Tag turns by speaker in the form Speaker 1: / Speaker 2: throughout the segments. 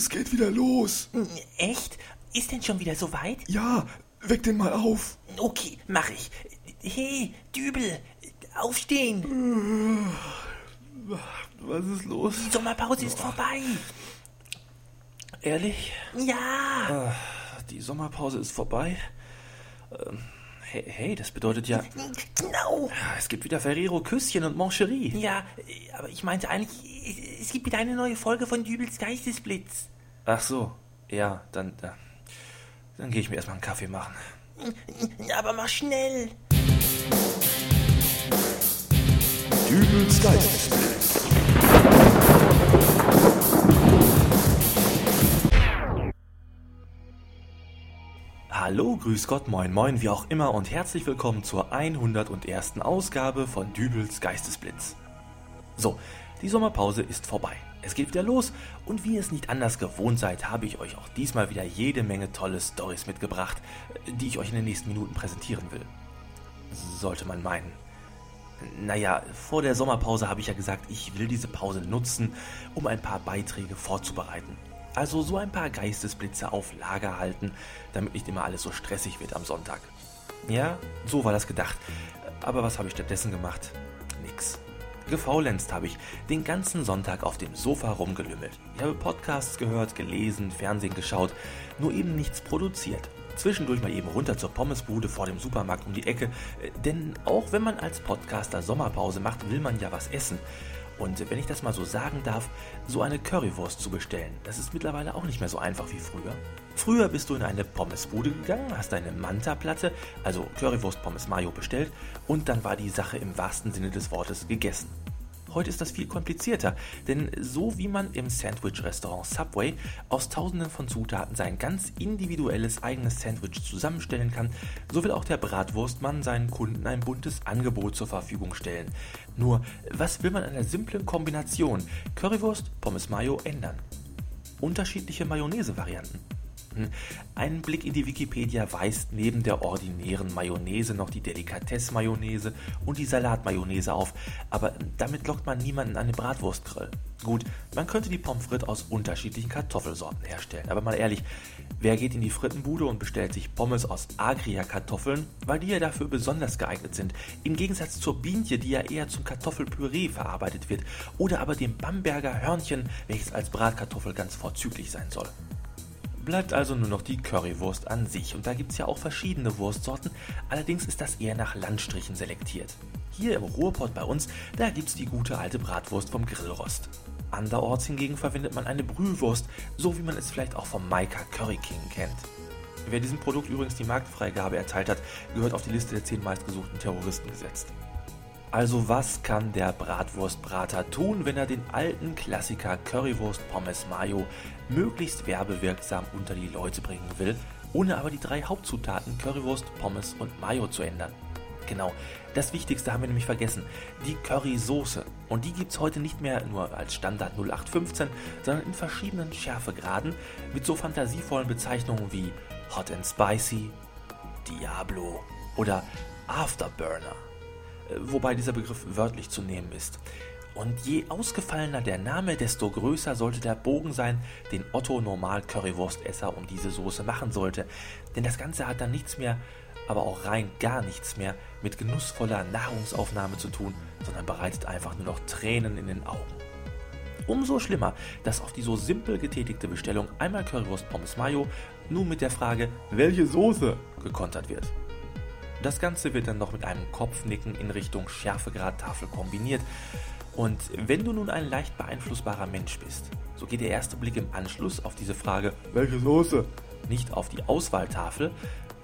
Speaker 1: es geht wieder los.
Speaker 2: Echt? Ist denn schon wieder so weit?
Speaker 1: Ja, weck den mal auf.
Speaker 2: Okay, mach ich. Hey, Dübel, aufstehen.
Speaker 1: Was ist los?
Speaker 2: Die Sommerpause ist vorbei.
Speaker 1: Ehrlich?
Speaker 2: Ja.
Speaker 1: Die Sommerpause ist vorbei. Ähm, hey, hey, das bedeutet ja,
Speaker 2: Genau.
Speaker 1: es gibt wieder Ferrero Küsschen und Mancherie.
Speaker 2: Ja, aber ich meinte eigentlich, es gibt wieder eine neue Folge von Dübels Geistesblitz.
Speaker 1: Ach so, ja, dann, äh, dann gehe ich mir erstmal einen Kaffee machen.
Speaker 2: Aber mach schnell.
Speaker 1: Dübels Geistesblitz. Hallo, grüß Gott, moin moin, wie auch immer und herzlich willkommen zur 101. Ausgabe von Dübels Geistesblitz. So, die Sommerpause ist vorbei. Es geht wieder los und wie ihr es nicht anders gewohnt seid, habe ich euch auch diesmal wieder jede Menge tolle Stories mitgebracht, die ich euch in den nächsten Minuten präsentieren will. Sollte man meinen. Naja, vor der Sommerpause habe ich ja gesagt, ich will diese Pause nutzen, um ein paar Beiträge vorzubereiten. Also so ein paar Geistesblitze auf Lager halten, damit nicht immer alles so stressig wird am Sonntag. Ja, so war das gedacht. Aber was habe ich stattdessen gemacht? Gefaulenzt habe ich den ganzen Sonntag auf dem Sofa rumgelümmelt. Ich habe Podcasts gehört, gelesen, Fernsehen geschaut, nur eben nichts produziert. Zwischendurch mal eben runter zur Pommesbude vor dem Supermarkt um die Ecke, äh, denn auch wenn man als Podcaster Sommerpause macht, will man ja was essen. Und wenn ich das mal so sagen darf, so eine Currywurst zu bestellen, das ist mittlerweile auch nicht mehr so einfach wie früher. Früher bist du in eine Pommesbude gegangen, hast eine Manta-Platte, also Currywurst Pommes Mayo bestellt und dann war die Sache im wahrsten Sinne des Wortes gegessen. Heute ist das viel komplizierter, denn so wie man im Sandwich-Restaurant Subway aus tausenden von Zutaten sein ganz individuelles eigenes Sandwich zusammenstellen kann, so will auch der Bratwurstmann seinen Kunden ein buntes Angebot zur Verfügung stellen. Nur, was will man an der simplen Kombination Currywurst, Pommes Mayo ändern? Unterschiedliche Mayonnaise-Varianten. Ein Blick in die Wikipedia weist neben der ordinären Mayonnaise noch die Delikatesse-Mayonnaise und die Salat-Mayonnaise auf, aber damit lockt man niemanden an den Bratwurstgrill. Gut, man könnte die Pommes frites aus unterschiedlichen Kartoffelsorten herstellen, aber mal ehrlich, wer geht in die Frittenbude und bestellt sich Pommes aus Agria-Kartoffeln, weil die ja dafür besonders geeignet sind, im Gegensatz zur Bienche, die ja eher zum Kartoffelpüree verarbeitet wird, oder aber dem Bamberger Hörnchen, welches als Bratkartoffel ganz vorzüglich sein soll. Bleibt also nur noch die Currywurst an sich. Und da gibt es ja auch verschiedene Wurstsorten, allerdings ist das eher nach Landstrichen selektiert. Hier im Ruhrpott bei uns, da gibt es die gute alte Bratwurst vom Grillrost. Anderorts hingegen verwendet man eine Brühwurst, so wie man es vielleicht auch vom Maika Curry King kennt. Wer diesem Produkt übrigens die Marktfreigabe erteilt hat, gehört auf die Liste der 10 meistgesuchten Terroristen gesetzt. Also was kann der Bratwurstbrater tun, wenn er den alten Klassiker Currywurst Pommes Mayo möglichst werbewirksam unter die Leute bringen will, ohne aber die drei Hauptzutaten Currywurst, Pommes und Mayo zu ändern? Genau, das Wichtigste haben wir nämlich vergessen, die Currysoße. Und die gibt's heute nicht mehr nur als Standard 0815, sondern in verschiedenen Schärfegraden mit so fantasievollen Bezeichnungen wie Hot and Spicy, Diablo oder Afterburner wobei dieser Begriff wörtlich zu nehmen ist. Und je ausgefallener der Name, desto größer sollte der Bogen sein, den Otto Normal Currywurstesser um diese Soße machen sollte. Denn das Ganze hat dann nichts mehr, aber auch rein gar nichts mehr mit genussvoller Nahrungsaufnahme zu tun, sondern bereitet einfach nur noch Tränen in den Augen. Umso schlimmer, dass auf die so simpel getätigte Bestellung einmal Currywurst Pommes Mayo nun mit der Frage, welche Soße gekontert wird. Das Ganze wird dann noch mit einem Kopfnicken in Richtung Schärfegradtafel kombiniert. Und wenn du nun ein leicht beeinflussbarer Mensch bist, so geht der erste Blick im Anschluss auf diese Frage, welche Soße, nicht auf die Auswahltafel,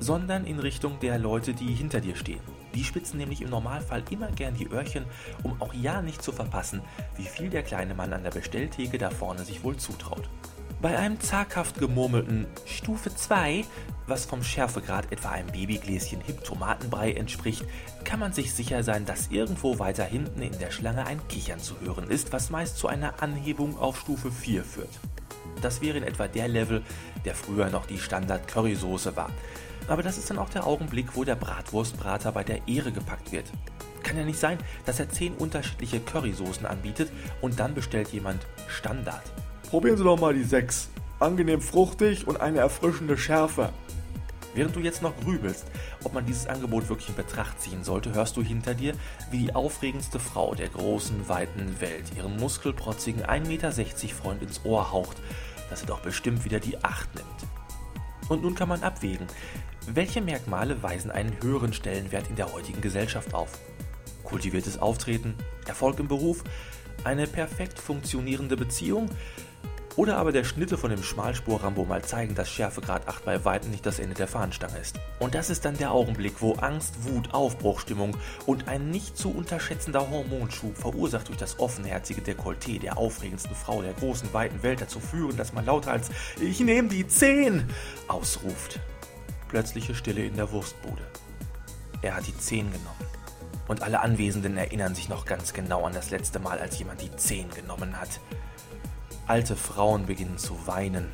Speaker 1: sondern in Richtung der Leute, die hinter dir stehen. Die spitzen nämlich im Normalfall immer gern die Öhrchen, um auch ja nicht zu verpassen, wie viel der kleine Mann an der Bestelltheke da vorne sich wohl zutraut. Bei einem zaghaft gemurmelten Stufe 2, was vom Schärfegrad etwa einem Babygläschen Hip Tomatenbrei entspricht, kann man sich sicher sein, dass irgendwo weiter hinten in der Schlange ein Kichern zu hören ist, was meist zu einer Anhebung auf Stufe 4 führt. Das wäre in etwa der Level, der früher noch die Standard Currysoße war. Aber das ist dann auch der Augenblick, wo der Bratwurstbrater bei der Ehre gepackt wird. Kann ja nicht sein, dass er 10 unterschiedliche Currysoßen anbietet und dann bestellt jemand Standard. Probieren Sie doch mal die 6.
Speaker 3: angenehm fruchtig und eine erfrischende Schärfe.
Speaker 1: Während du jetzt noch grübelst, ob man dieses Angebot wirklich in Betracht ziehen sollte, hörst du hinter dir, wie die aufregendste Frau der großen, weiten Welt ihren muskelprotzigen 1,60 Meter Freund ins Ohr haucht, dass er doch bestimmt wieder die Acht nimmt. Und nun kann man abwägen, welche Merkmale weisen einen höheren Stellenwert in der heutigen Gesellschaft auf? Kultiviertes Auftreten, Erfolg im Beruf, eine perfekt funktionierende Beziehung oder aber der Schnitte von dem Schmalspur-Rambo mal zeigen, dass Schärfegrad 8 bei Weitem nicht das Ende der Fahnenstange ist. Und das ist dann der Augenblick, wo Angst, Wut, Aufbruchstimmung und ein nicht zu unterschätzender Hormonschub, verursacht durch das offenherzige Dekolleté der aufregendsten Frau der großen, weiten Welt dazu führen, dass man lauter als Ich nehme die 10 ausruft. Plötzliche Stille in der Wurstbude. Er hat die 10 genommen. Und alle Anwesenden erinnern sich noch ganz genau an das letzte Mal, als jemand die 10 genommen hat. Alte Frauen beginnen zu weinen.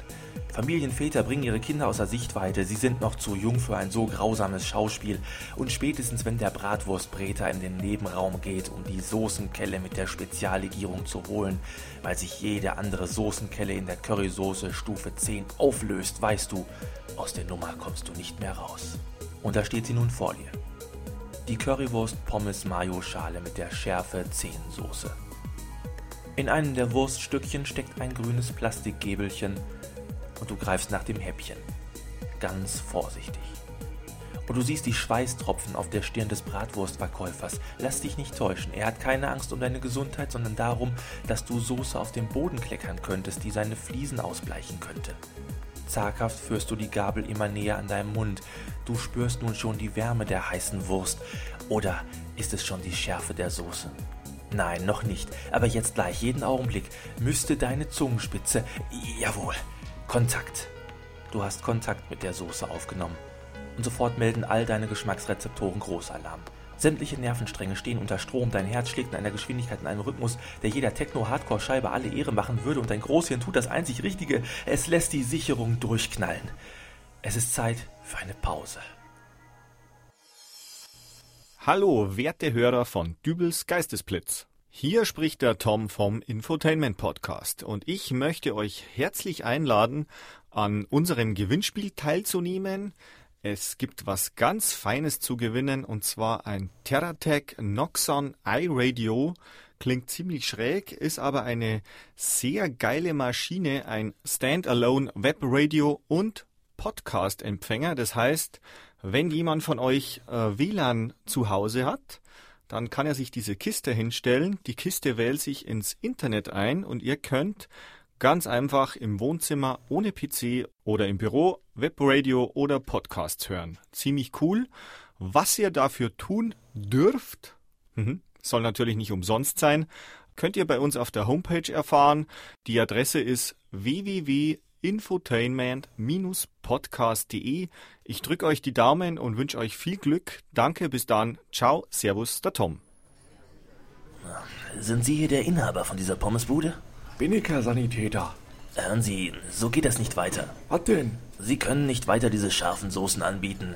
Speaker 1: Familienväter bringen ihre Kinder außer Sichtweite, sie sind noch zu jung für ein so grausames Schauspiel. Und spätestens wenn der Bratwurstbräter in den Nebenraum geht, um die Soßenkelle mit der Speziallegierung zu holen, weil sich jede andere Soßenkelle in der Currysoße Stufe 10 auflöst, weißt du, aus der Nummer kommst du nicht mehr raus. Und da steht sie nun vor dir. Die Currywurst Pommes Mayo Schale mit der Schärfe 10 Soße. In einem der Wurststückchen steckt ein grünes Plastikgäbelchen und du greifst nach dem Häppchen. Ganz vorsichtig. Und du siehst die Schweißtropfen auf der Stirn des Bratwurstverkäufers. Lass dich nicht täuschen. Er hat keine Angst um deine Gesundheit, sondern darum, dass du Soße auf dem Boden kleckern könntest, die seine Fliesen ausbleichen könnte. Zaghaft führst du die Gabel immer näher an deinem Mund. Du spürst nun schon die Wärme der heißen Wurst. Oder ist es schon die Schärfe der Soße? Nein, noch nicht. Aber jetzt gleich, jeden Augenblick, müsste deine Zungenspitze. Jawohl. Kontakt. Du hast Kontakt mit der Soße aufgenommen. Und sofort melden all deine Geschmacksrezeptoren Großalarm. Sämtliche Nervenstränge stehen unter Strom, dein Herz schlägt in einer Geschwindigkeit in einem Rhythmus, der jeder Techno-Hardcore-Scheibe alle Ehre machen würde und dein Großhirn tut das einzig Richtige, es lässt die Sicherung durchknallen. Es ist Zeit für eine Pause.
Speaker 4: Hallo, werte Hörer von Dübels Geistesblitz. Hier spricht der Tom vom Infotainment Podcast und ich möchte euch herzlich einladen, an unserem Gewinnspiel teilzunehmen. Es gibt was ganz Feines zu gewinnen und zwar ein TerraTech Noxon iRadio. Klingt ziemlich schräg, ist aber eine sehr geile Maschine, ein Standalone Webradio und Podcast-Empfänger. Das heißt, wenn jemand von euch äh, WLAN zu Hause hat, dann kann er sich diese Kiste hinstellen. Die Kiste wählt sich ins Internet ein und ihr könnt ganz einfach im Wohnzimmer ohne PC oder im Büro Webradio oder Podcasts hören. Ziemlich cool. Was ihr dafür tun dürft, mhm, soll natürlich nicht umsonst sein, könnt ihr bei uns auf der Homepage erfahren. Die Adresse ist www infotainment-podcast.de. Ich drücke euch die Daumen und wünsche euch viel Glück. Danke, bis dann. Ciao, Servus, der Tom.
Speaker 2: Sind Sie hier der Inhaber von dieser Pommesbude?
Speaker 3: Bin ich, Herr Sanitäter.
Speaker 2: Hören Sie, so geht das nicht weiter.
Speaker 3: Was denn?
Speaker 2: Sie können nicht weiter diese scharfen Soßen anbieten.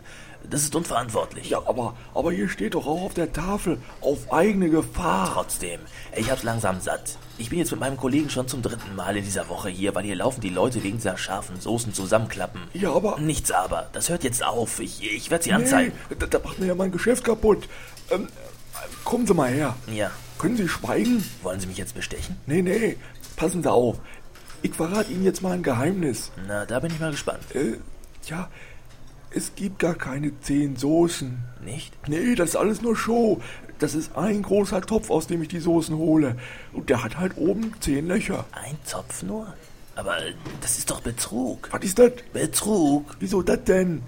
Speaker 2: Das ist unverantwortlich.
Speaker 3: Ja, aber, aber hier steht doch auch auf der Tafel, auf eigene Gefahr.
Speaker 2: Trotzdem, ich hab's langsam satt. Ich bin jetzt mit meinem Kollegen schon zum dritten Mal in dieser Woche hier, weil hier laufen die Leute wegen dieser scharfen Soßen zusammenklappen.
Speaker 3: Ja, aber...
Speaker 2: Nichts aber. Das hört jetzt auf. Ich, ich werde Sie anzeigen.
Speaker 3: Nee, da, da macht mir ja mein Geschäft kaputt. Ähm, kommen Sie mal her.
Speaker 2: Ja.
Speaker 3: Können Sie schweigen?
Speaker 2: Wollen Sie mich jetzt bestechen?
Speaker 3: Nee, nee. Passen Sie auf. Ich verrate Ihnen jetzt mal ein Geheimnis.
Speaker 2: Na, da bin ich mal gespannt.
Speaker 3: Äh, ja, es gibt gar keine zehn Soßen.
Speaker 2: Nicht?
Speaker 3: Nee, das ist alles nur Show. Das ist ein großer Topf, aus dem ich die Soßen hole. Und der hat halt oben zehn Löcher.
Speaker 2: Ein Topf nur? Aber das ist doch Betrug.
Speaker 3: Was ist das?
Speaker 2: Betrug.
Speaker 3: Wieso das denn?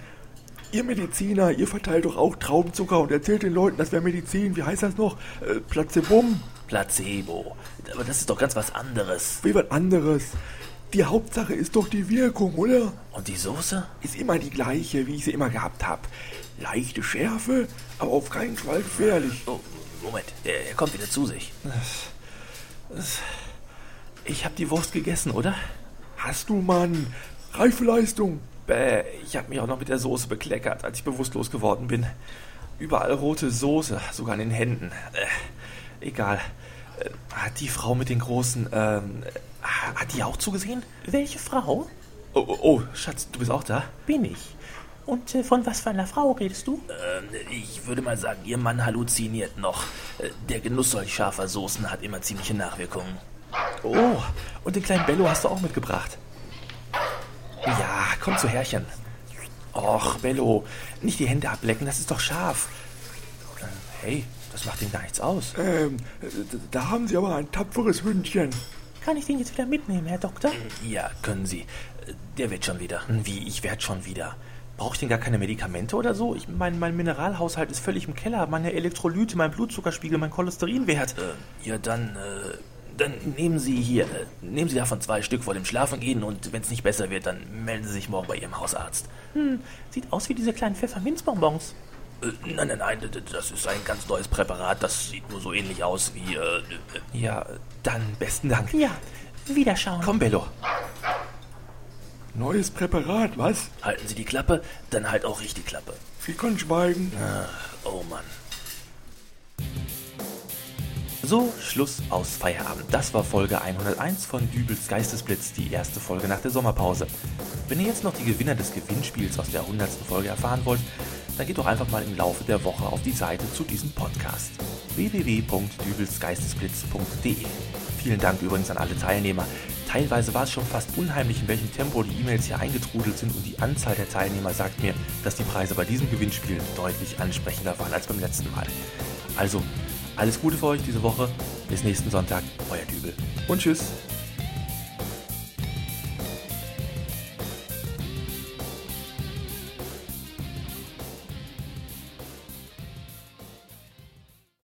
Speaker 3: Ihr Mediziner, ihr verteilt doch auch Traubenzucker und erzählt den Leuten, das wäre Medizin. Wie heißt das noch? Äh, Placebum?
Speaker 2: Placebo. Aber das ist doch ganz was anderes.
Speaker 3: Wie was anderes? Die Hauptsache ist doch die Wirkung, oder?
Speaker 2: Und die Soße?
Speaker 3: Ist immer die gleiche, wie ich sie immer gehabt habe. Leichte Schärfe, aber auf keinen Fall gefährlich.
Speaker 2: Oh, Moment, er, er kommt wieder zu sich.
Speaker 1: Ich hab die Wurst gegessen, oder?
Speaker 3: Hast du, Mann. Reife Leistung.
Speaker 1: Bäh, ich hab mich auch noch mit der Soße bekleckert, als ich bewusstlos geworden bin. Überall rote Soße, sogar an den Händen. Äh, egal. Äh, hat die Frau mit den großen, ähm, hat die auch zugesehen?
Speaker 2: Welche Frau?
Speaker 1: Oh, oh, oh, Schatz, du bist auch da?
Speaker 5: Bin ich. Und äh, von was für einer Frau redest du?
Speaker 2: Ähm, ich würde mal sagen, Ihr Mann halluziniert noch. Äh, Der Genuss solch scharfer Soßen hat immer ziemliche Nachwirkungen.
Speaker 1: Oh, und den kleinen Bello hast du auch mitgebracht. Ja, komm zu Herrchen. Och, Bello, nicht die Hände ablecken, das ist doch scharf. Äh, Hey, das macht ihm gar nichts aus.
Speaker 3: Ähm, da haben Sie aber ein tapferes Hündchen.
Speaker 5: Kann ich den jetzt wieder mitnehmen, Herr Doktor?
Speaker 2: Ja, können Sie. Äh, Der wird schon wieder.
Speaker 1: Wie, ich werd schon wieder. Brauche ich denn gar keine Medikamente oder so? Ich mein, mein Mineralhaushalt ist völlig im Keller. Meine Elektrolyte, mein Blutzuckerspiegel, mein Cholesterinwert.
Speaker 2: Äh, ja, dann, äh, dann nehmen Sie hier, äh, nehmen Sie davon zwei Stück vor dem Schlafengehen und wenn es nicht besser wird, dann melden Sie sich morgen bei Ihrem Hausarzt.
Speaker 5: Hm, sieht aus wie diese kleinen Pfefferminzbonbons.
Speaker 2: Äh, nein, nein, nein, das ist ein ganz neues Präparat, das sieht nur so ähnlich aus wie, äh, äh,
Speaker 1: Ja, dann besten Dank.
Speaker 5: Ja, wiederschauen.
Speaker 1: Komm, Bello.
Speaker 3: Neues Präparat, was?
Speaker 2: halten Sie die Klappe, dann halt auch ich die Klappe.
Speaker 3: Sie können schweigen.
Speaker 2: Oh Mann.
Speaker 1: So, Schluss aus Feierabend. Das war Folge 101 von Dübels Geistesblitz, die erste Folge nach der Sommerpause. Wenn ihr jetzt noch die Gewinner des Gewinnspiels aus der 100. Folge erfahren wollt, dann geht doch einfach mal im Laufe der Woche auf die Seite zu diesem Podcast. www.dübelsgeistesblitz.de Vielen Dank übrigens an alle Teilnehmer. Teilweise war es schon fast unheimlich, in welchem Tempo die E-Mails hier eingetrudelt sind und die Anzahl der Teilnehmer sagt mir, dass die Preise bei diesem Gewinnspiel deutlich ansprechender waren als beim letzten Mal. Also, alles Gute für euch diese Woche. Bis nächsten Sonntag, euer Dübel. Und tschüss.